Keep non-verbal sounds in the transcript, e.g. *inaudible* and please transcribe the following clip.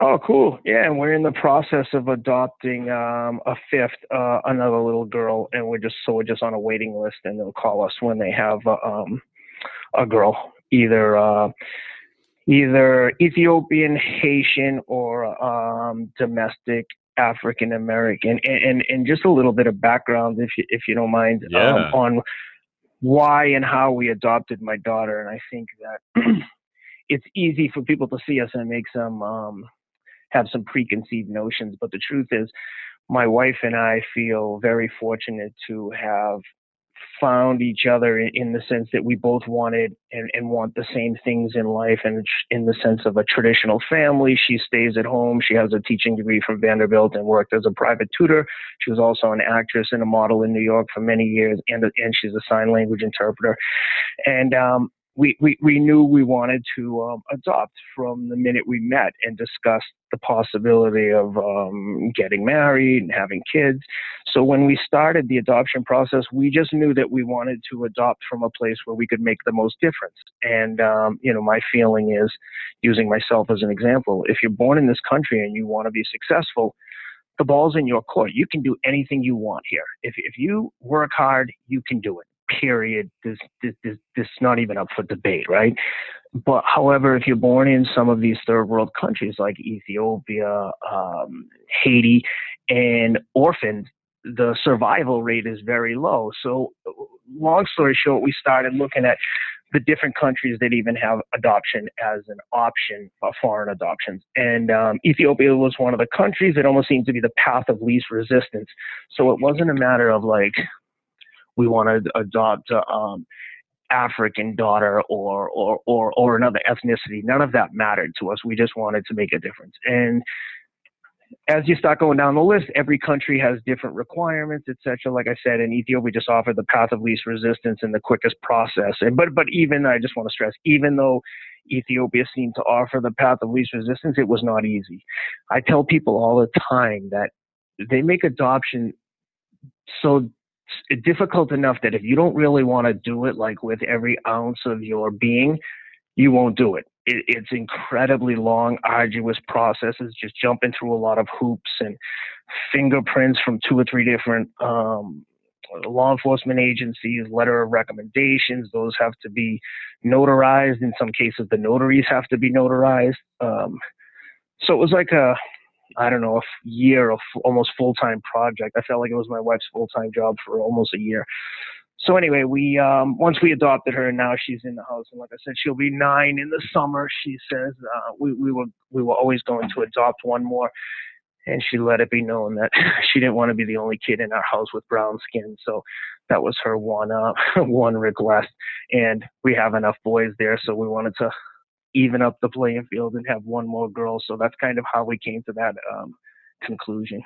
Oh, cool. Yeah, and we're in the process of adopting um, a fifth, uh, another little girl, and we're just so we're just on a waiting list, and they'll call us when they have uh, um, a girl, either uh, either Ethiopian, Haitian, or um, domestic African American, and, and, and just a little bit of background, if you if you don't mind, Yeah. um, on why and how we adopted my daughter, and I think that *clears throat* it's easy for people to see us and make some um, have some preconceived notions, but the truth is, my wife and I feel very fortunate to have found each other in, the sense that we both wanted and, and want the same things in life and in the sense of a traditional family. She stays at home. She has a teaching degree from vanderbilt and worked as a private tutor. She was also an actress and a model in new york for many years and, and she's a sign language interpreter. And um, we, we, we knew we wanted to um, adopt from the minute we met and discussed the possibility of um, getting married and having kids. So when we started the adoption process, we just knew that we wanted to adopt from a place where we could make the most difference. And um, you know, my feeling is, using myself as an example, if you're born in this country and you want to be successful, the ball's in your court. You can do anything you want here. If if you work hard, you can do it. Period. This this this, this is not even up for debate, right? But however, if you're born in some of these third world countries like Ethiopia, um, Haiti, and orphaned, the survival rate is very low. So, long story short, we started looking at the different countries that even have adoption as an option, uh, foreign adoptions. And um, Ethiopia was one of the countries that almost seemed to be the path of least resistance. So it wasn't a matter of like, we want to adopt a um, African daughter or, or, or, or another ethnicity. None of that mattered to us. We just wanted to make a difference. And as you start going down the list, every country has different requirements, etc. Like I said, in Ethiopia, we just offered the path of least resistance and the quickest process. And but but even I just want to stress, even though Ethiopia seemed to offer the path of least resistance, it was not easy. I tell people all the time that they make adoption so difficult enough that if you don't really want to do it, like with every ounce of your being, you won't do it. it. It's incredibly long, arduous processes, just jumping through a lot of hoops and fingerprints from two or three different um, law enforcement agencies, letter of recommendations. Those have to be notarized. In some cases, the notaries have to be notarized. Um, so it was like a, I don't know, a year of almost full time project. I felt like it was my wife's full time job for almost a year so anyway, we um, once we adopted her, and now she's in the house, and like I said, she'll be nine in the summer. She says uh, we we were we were always going to adopt one more, and she let it be known that *laughs* she didn't want to be the only kid in our house with brown skin. So that was her one uh, *laughs* one request, and we have enough boys there, so we wanted to even up the playing field and have one more girl. So that's kind of how we came to that um, conclusion.